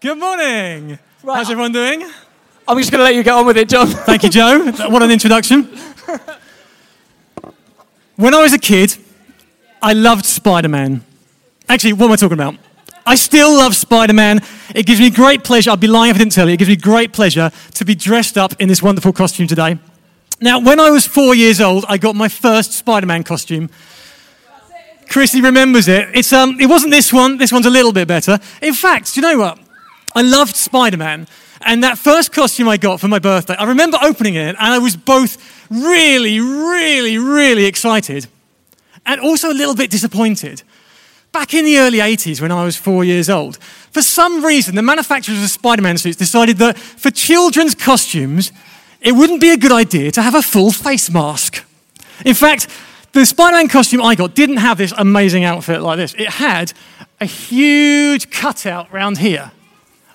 Good morning. Right. How's everyone doing? I'm just going to let you get on with it, John. Thank you, Joe. What an introduction. When I was a kid, I loved Spider Man. Actually, what am I talking about? I still love Spider Man. It gives me great pleasure. I'd be lying if I didn't tell you. It gives me great pleasure to be dressed up in this wonderful costume today. Now, when I was four years old, I got my first Spider Man costume. Chrissy remembers it. It's, um, it wasn't this one, this one's a little bit better. In fact, do you know what? I loved Spider Man. And that first costume I got for my birthday, I remember opening it and I was both really, really, really excited and also a little bit disappointed. Back in the early 80s, when I was four years old, for some reason, the manufacturers of Spider Man suits decided that for children's costumes, it wouldn't be a good idea to have a full face mask. In fact, the Spider Man costume I got didn't have this amazing outfit like this. It had a huge cutout round here,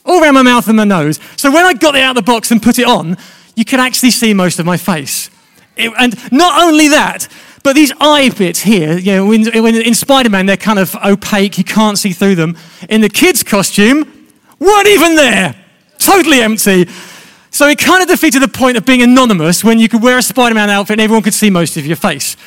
all around my mouth and my nose. So when I got it out of the box and put it on, you could actually see most of my face. It- and not only that, but these eye bits here, you know, in Spider Man they're kind of opaque, you can't see through them. In the kids' costume, weren't even there, totally empty. So it kind of defeated the point of being anonymous when you could wear a Spider Man outfit and everyone could see most of your face.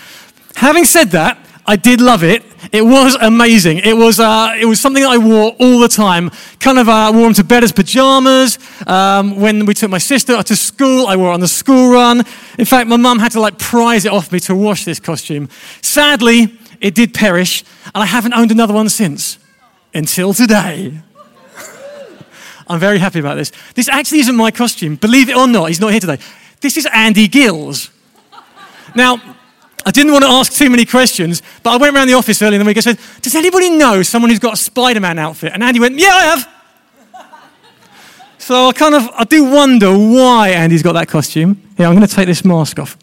Having said that, I did love it. It was amazing. It was, uh, it was something that I wore all the time. Kind of uh, wore them to bed as pajamas. Um, when we took my sister to school, I wore it on the school run. In fact, my mum had to like prize it off me to wash this costume. Sadly, it did perish, and I haven't owned another one since. Until today. I'm very happy about this. This actually isn't my costume. Believe it or not, he's not here today. This is Andy Gill's. Now, I didn't want to ask too many questions, but I went around the office earlier in the week and said, Does anybody know someone who's got a Spider Man outfit? And Andy went, Yeah, I have. So I kind of, I do wonder why Andy's got that costume. Yeah, I'm going to take this mask off.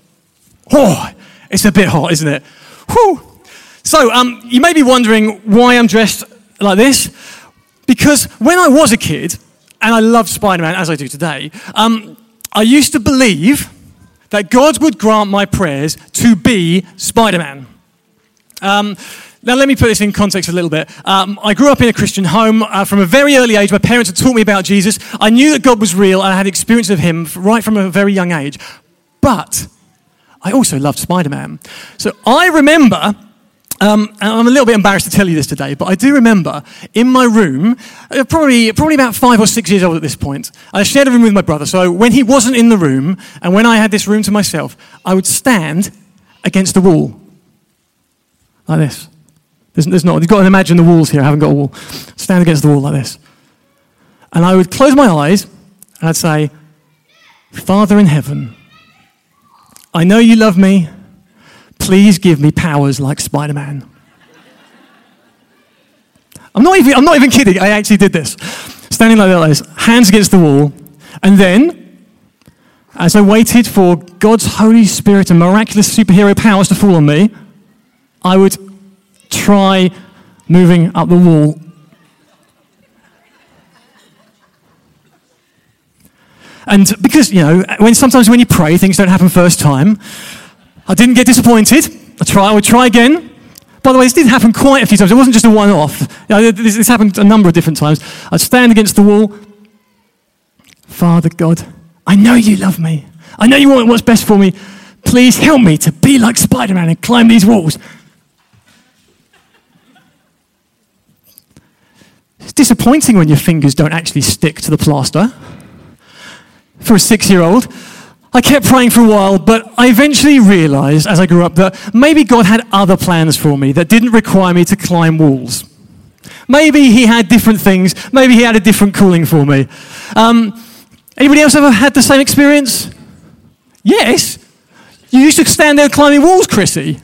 Oh, it's a bit hot, isn't it? Whew. So um, you may be wondering why I'm dressed like this. Because when I was a kid, and I loved Spider Man as I do today, um, I used to believe that God would grant my prayers to be Spider Man. Um, now, let me put this in context a little bit. Um, I grew up in a Christian home. Uh, from a very early age, my parents had taught me about Jesus. I knew that God was real, and I had experience of Him right from a very young age. But I also loved Spider Man. So I remember, um, I'm a little bit embarrassed to tell you this today, but I do remember in my room, uh, probably, probably about five or six years old at this point, I shared a room with my brother. So when he wasn't in the room, and when I had this room to myself, I would stand against the wall like this. There's, there's not, you've got to imagine the walls here. I haven't got a wall. Stand against the wall like this. And I would close my eyes and I'd say, Father in heaven, I know you love me. Please give me powers like Spider Man. I'm not, even, I'm not even kidding. I actually did this. Standing like this, hands against the wall. And then, as I waited for God's Holy Spirit and miraculous superhero powers to fall on me, I would try moving up the wall. And because, you know, when sometimes when you pray, things don't happen first time, I didn't get disappointed. I try, I would try again. By the way, this did happen quite a few times. It wasn't just a one off. You know, this, this happened a number of different times. I'd stand against the wall. Father God, I know you love me. I know you want what's best for me. Please help me to be like Spider Man and climb these walls. It's disappointing when your fingers don't actually stick to the plaster. For a six year old, I kept praying for a while, but I eventually realized as I grew up that maybe God had other plans for me that didn't require me to climb walls. Maybe He had different things. Maybe He had a different calling for me. Um, anybody else ever had the same experience? Yes. You used to stand there climbing walls, Chrissy.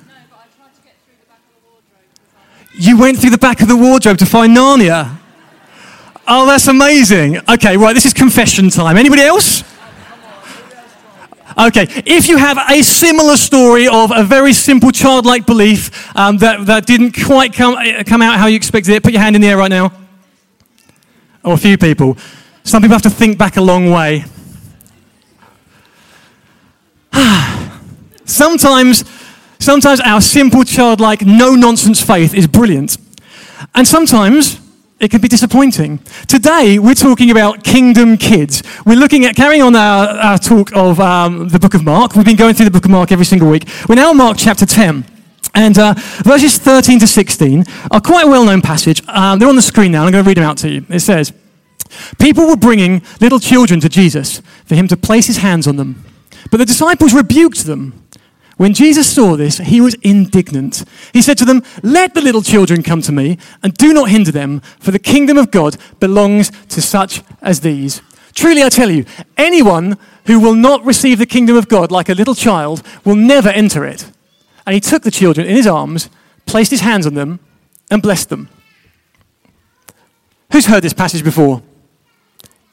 You went through the back of the wardrobe to find Narnia. Oh, that's amazing. Okay, right, this is confession time. Anybody else? Okay, if you have a similar story of a very simple childlike belief um, that, that didn't quite come, uh, come out how you expected it, put your hand in the air right now. Or a few people. Some people have to think back a long way. sometimes, sometimes our simple childlike, no nonsense faith is brilliant. And sometimes it can be disappointing. Today, we're talking about kingdom kids. We're looking at carrying on our, our talk of um, the book of Mark. We've been going through the book of Mark every single week. We're now in Mark chapter 10. And uh, verses 13 to 16 are quite a well known passage. Um, they're on the screen now, I'm going to read them out to you. It says, People were bringing little children to Jesus for him to place his hands on them. But the disciples rebuked them. When Jesus saw this, he was indignant. He said to them, Let the little children come to me, and do not hinder them, for the kingdom of God belongs to such as these. Truly, I tell you, anyone who will not receive the kingdom of God like a little child will never enter it. And he took the children in his arms, placed his hands on them, and blessed them. Who's heard this passage before?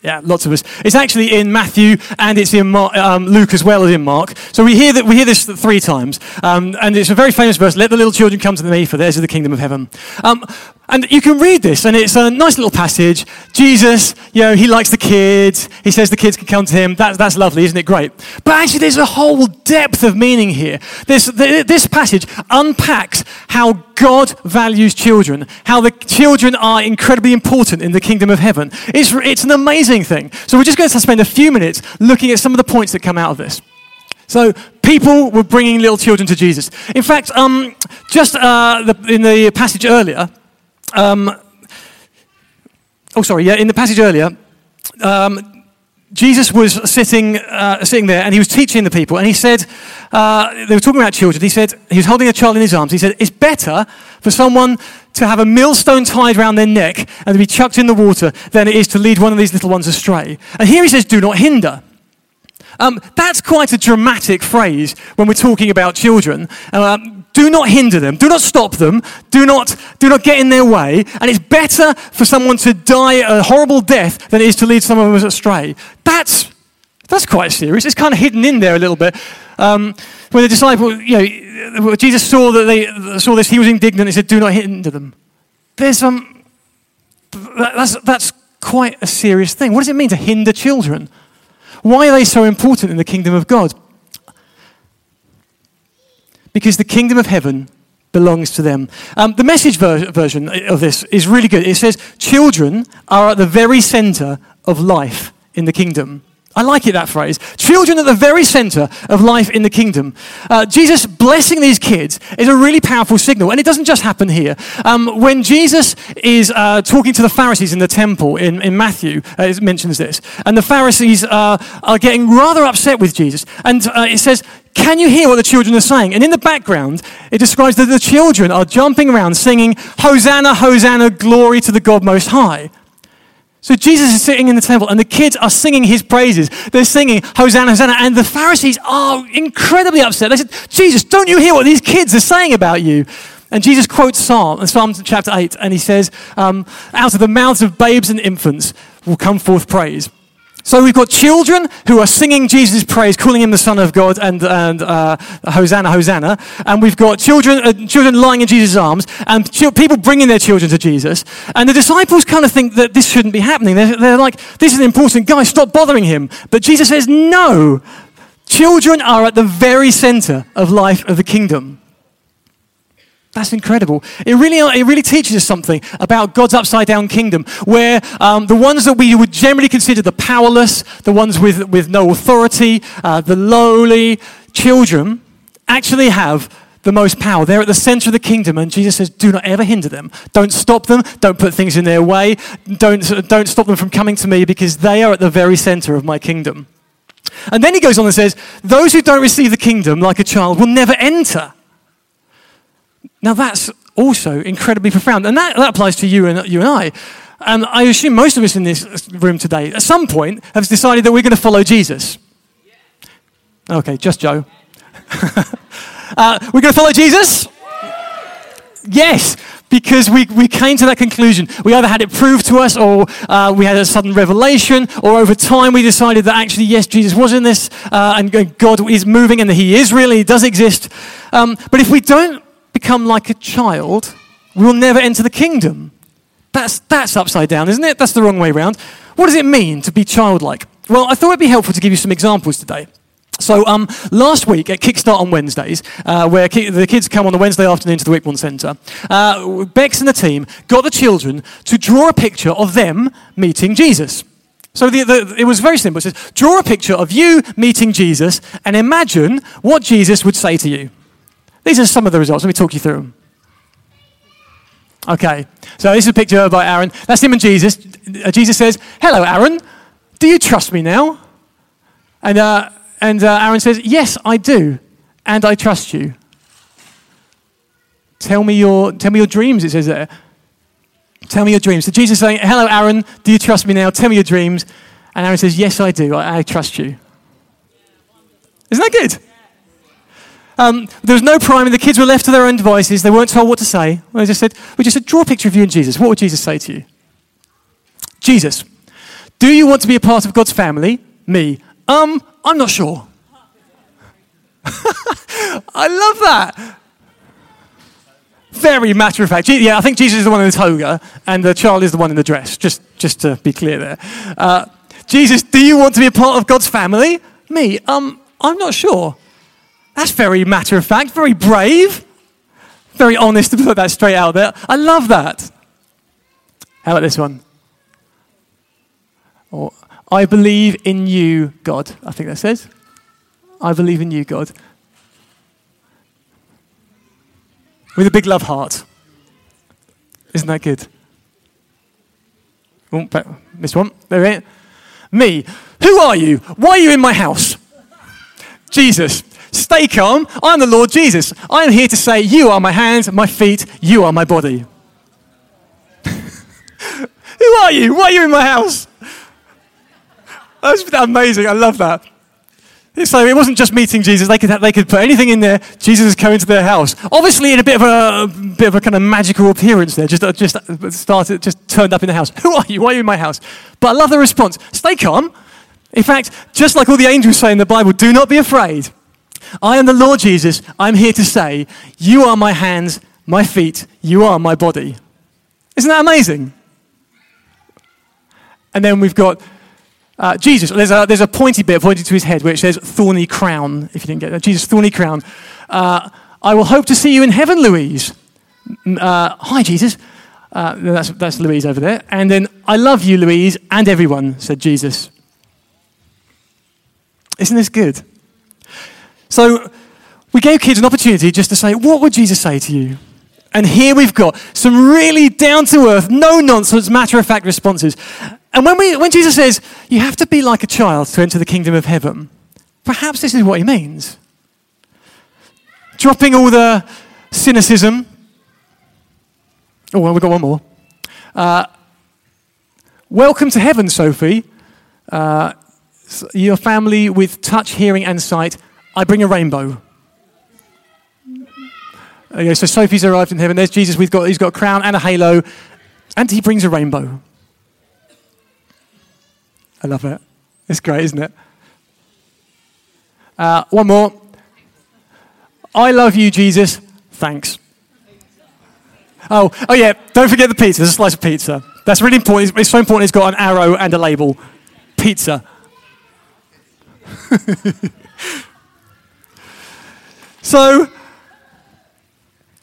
Yeah, lots of us. It's actually in Matthew and it's in Mark, um, Luke as well as in Mark. So we hear that we hear this three times, um, and it's a very famous verse. Let the little children come to me, for theirs is the kingdom of heaven. Um, and you can read this, and it's a nice little passage. Jesus, you know, he likes the kids. He says the kids can come to him. That's, that's lovely, isn't it? Great. But actually, there's a whole depth of meaning here. This, this passage unpacks how God values children, how the children are incredibly important in the kingdom of heaven. It's, it's an amazing thing. So we're just going to spend a few minutes looking at some of the points that come out of this. So people were bringing little children to Jesus. In fact, um, just uh, the, in the passage earlier, um, oh, sorry, yeah, in the passage earlier, um, Jesus was sitting, uh, sitting there and he was teaching the people. And he said, uh, they were talking about children. He said, he was holding a child in his arms. He said, it's better for someone to have a millstone tied around their neck and to be chucked in the water than it is to lead one of these little ones astray. And here he says, do not hinder. Um, that's quite a dramatic phrase when we're talking about children. Um, do not hinder them. Do not stop them. Do not, do not get in their way. And it's better for someone to die a horrible death than it is to lead someone astray. That's, that's quite serious. It's kind of hidden in there a little bit. Um, when the disciple, you know, Jesus saw that they saw this, he was indignant. He said, "Do not hinder them." There's um, that's that's quite a serious thing. What does it mean to hinder children? Why are they so important in the kingdom of God? Because the kingdom of heaven belongs to them. Um, the message ver- version of this is really good. It says, Children are at the very center of life in the kingdom. I like it, that phrase. Children at the very center of life in the kingdom. Uh, Jesus blessing these kids is a really powerful signal, and it doesn't just happen here. Um, when Jesus is uh, talking to the Pharisees in the temple in, in Matthew, uh, it mentions this, and the Pharisees uh, are getting rather upset with Jesus, and uh, it says, can you hear what the children are saying? And in the background, it describes that the children are jumping around singing, Hosanna, Hosanna, glory to the God Most High. So Jesus is sitting in the temple and the kids are singing his praises. They're singing Hosanna, Hosanna. And the Pharisees are incredibly upset. They said, Jesus, don't you hear what these kids are saying about you? And Jesus quotes Psalm, Psalm chapter 8, and he says, um, Out of the mouths of babes and infants will come forth praise. So we've got children who are singing Jesus' praise, calling him the Son of God, and, and uh, Hosanna, Hosanna. And we've got children, uh, children lying in Jesus' arms, and ch- people bringing their children to Jesus. And the disciples kind of think that this shouldn't be happening. They're, they're like, this is an important. Guys, stop bothering him. But Jesus says, no. Children are at the very center of life of the kingdom. That's incredible. It really, it really teaches us something about God's upside down kingdom, where um, the ones that we would generally consider the powerless, the ones with, with no authority, uh, the lowly children, actually have the most power. They're at the center of the kingdom, and Jesus says, Do not ever hinder them. Don't stop them. Don't put things in their way. Don't, don't stop them from coming to me because they are at the very center of my kingdom. And then he goes on and says, Those who don't receive the kingdom like a child will never enter. Now, that's also incredibly profound. And that, that applies to you and, you and I. And I assume most of us in this room today, at some point, have decided that we're going to follow Jesus. Okay, just Joe. uh, we're going to follow Jesus? Yes, because we, we came to that conclusion. We either had it proved to us, or uh, we had a sudden revelation, or over time we decided that actually, yes, Jesus was in this, uh, and God is moving, and that He is really, He does exist. Um, but if we don't become like a child, we will never enter the kingdom. That's, that's upside down, isn't it? That's the wrong way around. What does it mean to be childlike? Well, I thought it'd be helpful to give you some examples today. So um, last week at Kickstart on Wednesdays, uh, where ki- the kids come on the Wednesday afternoon to the Wickbourne Centre, uh, Bex and the team got the children to draw a picture of them meeting Jesus. So the, the, it was very simple. It says, draw a picture of you meeting Jesus and imagine what Jesus would say to you. These are some of the results. Let me talk you through them. Okay, so this is a picture by Aaron. That's him and Jesus. Uh, Jesus says, Hello, Aaron. Do you trust me now? And, uh, and uh, Aaron says, Yes, I do. And I trust you. Tell me your, tell me your dreams, it says there. Tell me your dreams. So Jesus is saying, Hello, Aaron. Do you trust me now? Tell me your dreams. And Aaron says, Yes, I do. I, I trust you. Isn't that good? Um, there was no priming. The kids were left to their own devices. They weren't told what to say. They just said, we just said, draw a picture of you and Jesus. What would Jesus say to you? Jesus, do you want to be a part of God's family? Me. Um, I'm not sure. I love that. Very matter of fact. Yeah, I think Jesus is the one in the toga and the child is the one in the dress, just, just to be clear there. Uh, Jesus, do you want to be a part of God's family? Me. Um, I'm not sure. That's very matter of fact, very brave, very honest to put that straight out there. I love that. How about this one? Or, I believe in you, God. I think that says. I believe in you, God. With a big love heart. Isn't that good? Oh, missed one. There it. Me. Who are you? Why are you in my house? Jesus. Stay calm. I'm the Lord Jesus. I am here to say, You are my hands, my feet, you are my body. Who are you? Why are you in my house? That's amazing. I love that. So it wasn't just meeting Jesus. They could, they could put anything in there. Jesus is coming to their house. Obviously, in a bit of a, a bit of a kind of magical appearance there. Just, just started, just turned up in the house. Who are you? Why are you in my house? But I love the response. Stay calm. In fact, just like all the angels say in the Bible, do not be afraid. I am the Lord Jesus. I'm here to say, you are my hands, my feet. You are my body. Isn't that amazing? And then we've got uh, Jesus, there's a, there's a pointy bit pointing to his head it says thorny crown, if you didn't get that. Jesus, thorny crown. Uh, I will hope to see you in heaven, Louise. Uh, hi, Jesus. Uh, that's, that's Louise over there. And then, I love you, Louise, and everyone, said Jesus. Isn't this good? So, we gave kids an opportunity just to say, what would Jesus say to you? And here we've got some really down to earth, no nonsense, matter of fact responses. And when, we, when Jesus says, you have to be like a child to enter the kingdom of heaven, perhaps this is what he means. Dropping all the cynicism. Oh, well, we've got one more. Uh, welcome to heaven, Sophie. Uh, your family with touch, hearing, and sight. I bring a rainbow. Okay, so Sophie's arrived in heaven. There's Jesus. We've got, he's got a crown and a halo, and he brings a rainbow. I love it. It's great, isn't it? Uh, one more. I love you, Jesus. Thanks. Oh, oh yeah. Don't forget the pizza. There's a slice of pizza. That's really important. It's, it's so important. It's got an arrow and a label. Pizza. so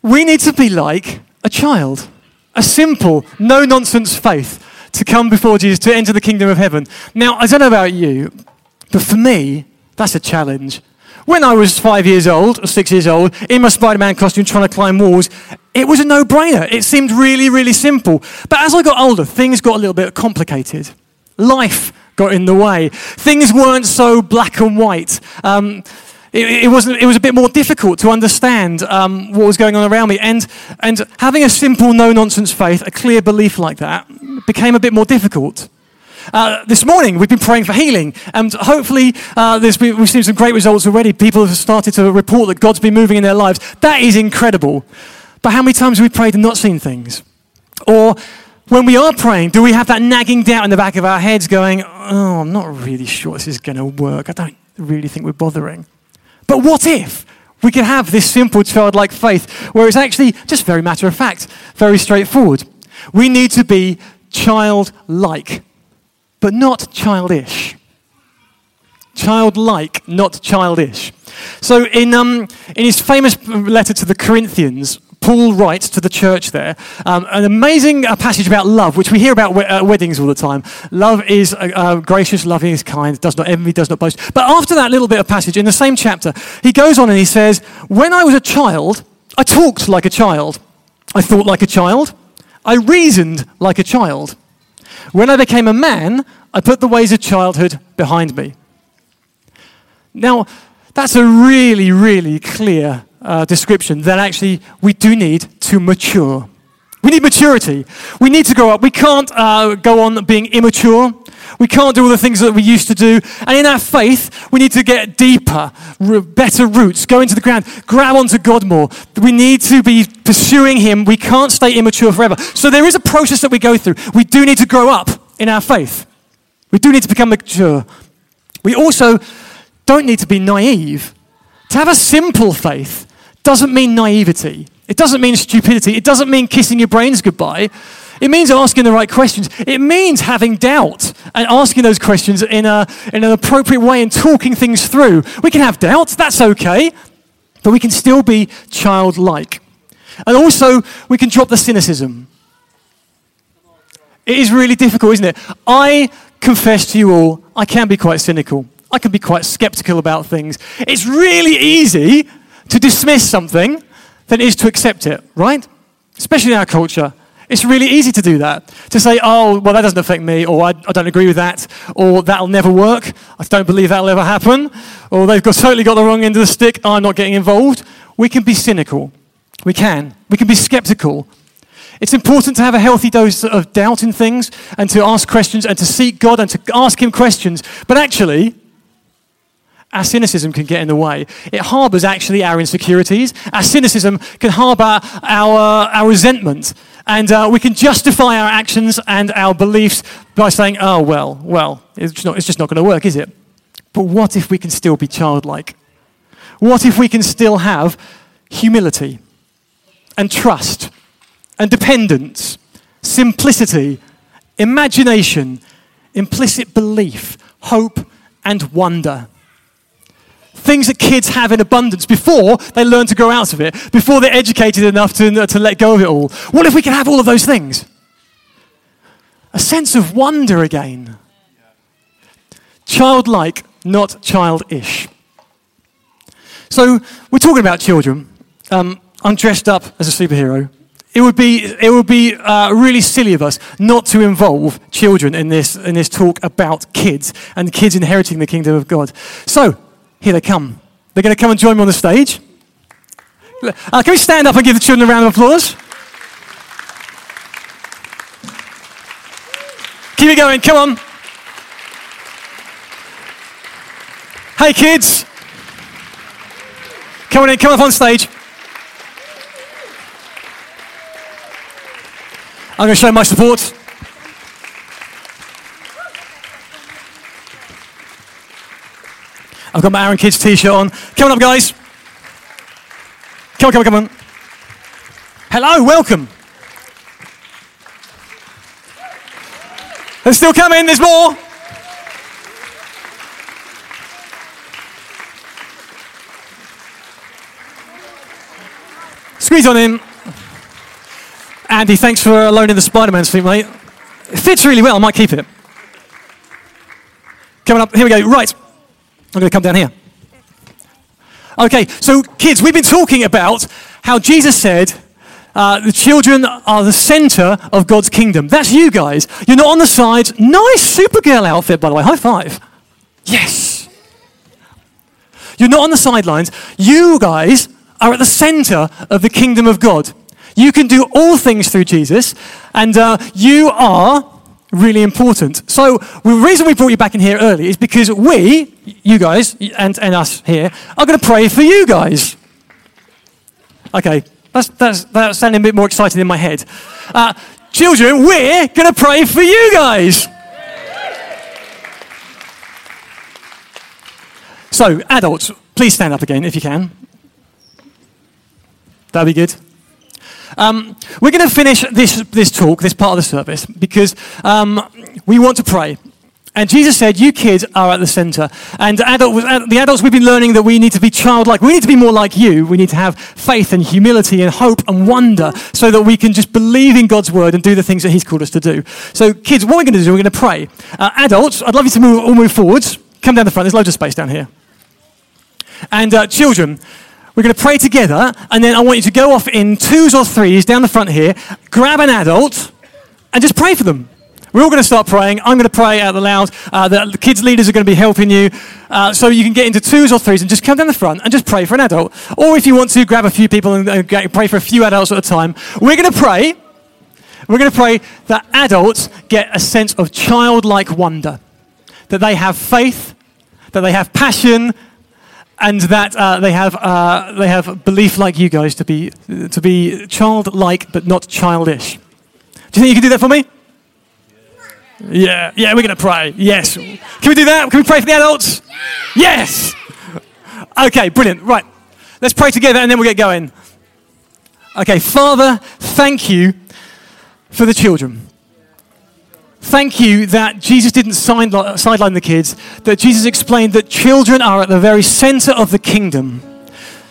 we need to be like a child, a simple, no nonsense faith to come before Jesus, to enter the kingdom of heaven. Now, I don't know about you, but for me, that's a challenge. When I was five years old, or six years old, in my Spider Man costume trying to climb walls, it was a no brainer. It seemed really, really simple. But as I got older, things got a little bit complicated. Life got in the way. Things weren't so black and white. Um, it, it, wasn't, it was a bit more difficult to understand um, what was going on around me. And, and having a simple, no nonsense faith, a clear belief like that, became a bit more difficult. Uh, this morning, we've been praying for healing, and hopefully, uh, been, we've seen some great results already. People have started to report that God's been moving in their lives. That is incredible. But how many times have we prayed and not seen things? Or when we are praying, do we have that nagging doubt in the back of our heads going, Oh, I'm not really sure this is going to work. I don't really think we're bothering. But what if we could have this simple childlike faith where it's actually just very matter of fact, very straightforward? We need to be childlike, but not childish. Childlike, not childish. So, in, um, in his famous letter to the Corinthians, Paul writes to the church there um, an amazing uh, passage about love, which we hear about uh, weddings all the time. Love is uh, uh, gracious, loving is kind, does not envy, does not boast. But after that little bit of passage, in the same chapter, he goes on and he says, When I was a child, I talked like a child, I thought like a child, I reasoned like a child. When I became a man, I put the ways of childhood behind me. Now, that's a really, really clear uh, description that actually we do need to mature. We need maturity. We need to grow up. We can't uh, go on being immature. We can't do all the things that we used to do. And in our faith, we need to get deeper, r- better roots, go into the ground, grab onto God more. We need to be pursuing Him. We can't stay immature forever. So there is a process that we go through. We do need to grow up in our faith. We do need to become mature. We also don't need to be naive. To have a simple faith doesn't mean naivety. It doesn't mean stupidity. It doesn't mean kissing your brains goodbye. It means asking the right questions. It means having doubt and asking those questions in, a, in an appropriate way and talking things through. We can have doubts, that's okay, but we can still be childlike. And also, we can drop the cynicism. It is really difficult, isn't it? I confess to you all, I can be quite cynical. I can be quite skeptical about things. It's really easy to dismiss something than it is to accept it, right? Especially in our culture. It's really easy to do that. To say, oh, well, that doesn't affect me, or I, I don't agree with that, or that'll never work, I don't believe that'll ever happen, or they've got, totally got the wrong end of the stick, I'm not getting involved. We can be cynical. We can. We can be skeptical. It's important to have a healthy dose of doubt in things and to ask questions and to seek God and to ask Him questions. But actually, our cynicism can get in the way. It harbors actually our insecurities. Our cynicism can harbor our, our resentment. And uh, we can justify our actions and our beliefs by saying, oh, well, well, it's not, it's just not going to work, is it? But what if we can still be childlike? What if we can still have humility and trust and dependence, simplicity, imagination, implicit belief, hope, and wonder? Things that kids have in abundance before they learn to grow out of it, before they're educated enough to, to let go of it all. What if we can have all of those things? A sense of wonder again. Childlike, not childish. So, we're talking about children. Um, I'm dressed up as a superhero. It would be, it would be uh, really silly of us not to involve children in this, in this talk about kids and kids inheriting the kingdom of God. So, here they come. They're going to come and join me on the stage. Uh, can we stand up and give the children a round of applause? Keep it going, come on. Hey, kids. Come on in, come up on stage. I'm going to show my support. I've got my Aaron Kids t shirt on. Come on up, guys. Come on, come on, come on. Hello, welcome. They're still coming, there's more. Squeeze on in. Andy, thanks for loaning the Spider Man suit, mate. It fits really well, I might keep it. Coming up, here we go. Right. I'm going to come down here. Okay, so kids, we've been talking about how Jesus said uh, the children are the center of God's kingdom. That's you guys. You're not on the sides. Nice Supergirl outfit, by the way. High five. Yes. You're not on the sidelines. You guys are at the center of the kingdom of God. You can do all things through Jesus, and uh, you are really important. So the reason we brought you back in here early is because we, you guys, and, and us here, are going to pray for you guys. Okay, that's, that's, that's sounding a bit more exciting in my head. Uh, children, we're going to pray for you guys. So, adults, please stand up again if you can. That'd be good. Um, we're going to finish this, this talk, this part of the service, because um, we want to pray. And Jesus said, You kids are at the center. And adult, the adults, we've been learning that we need to be childlike. We need to be more like you. We need to have faith and humility and hope and wonder so that we can just believe in God's word and do the things that He's called us to do. So, kids, what we're going to do, we're going to pray. Uh, adults, I'd love you to move, all move forwards. Come down the front. There's loads of space down here. And uh, children, we're going to pray together. And then I want you to go off in twos or threes down the front here, grab an adult, and just pray for them. We're all going to start praying. I'm going to pray out loud. Uh, the kids' leaders are going to be helping you. Uh, so you can get into twos or threes and just come down the front and just pray for an adult. Or if you want to, grab a few people and uh, pray for a few adults at a time. We're going to pray. We're going to pray that adults get a sense of childlike wonder, that they have faith, that they have passion, and that uh, they have uh, they have belief like you guys to be to be childlike but not childish. Do you think you can do that for me? Yeah, yeah, we're to pray. Yes. Can we do that? Can we pray for the adults? Yes. Okay, brilliant. Right. Let's pray together and then we'll get going. Okay, Father, thank you for the children. Thank you that Jesus didn't sideline the kids, that Jesus explained that children are at the very center of the kingdom,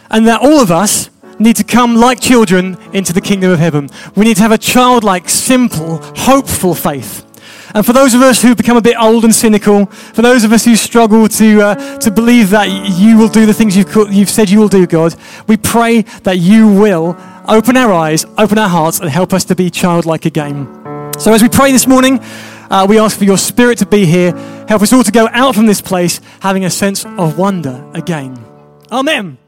and that all of us need to come like children into the kingdom of heaven. We need to have a childlike, simple, hopeful faith. And for those of us who become a bit old and cynical, for those of us who struggle to, uh, to believe that you will do the things you've, you've said you will do, God, we pray that you will open our eyes, open our hearts, and help us to be childlike again. So as we pray this morning, uh, we ask for your spirit to be here. Help us all to go out from this place having a sense of wonder again. Amen.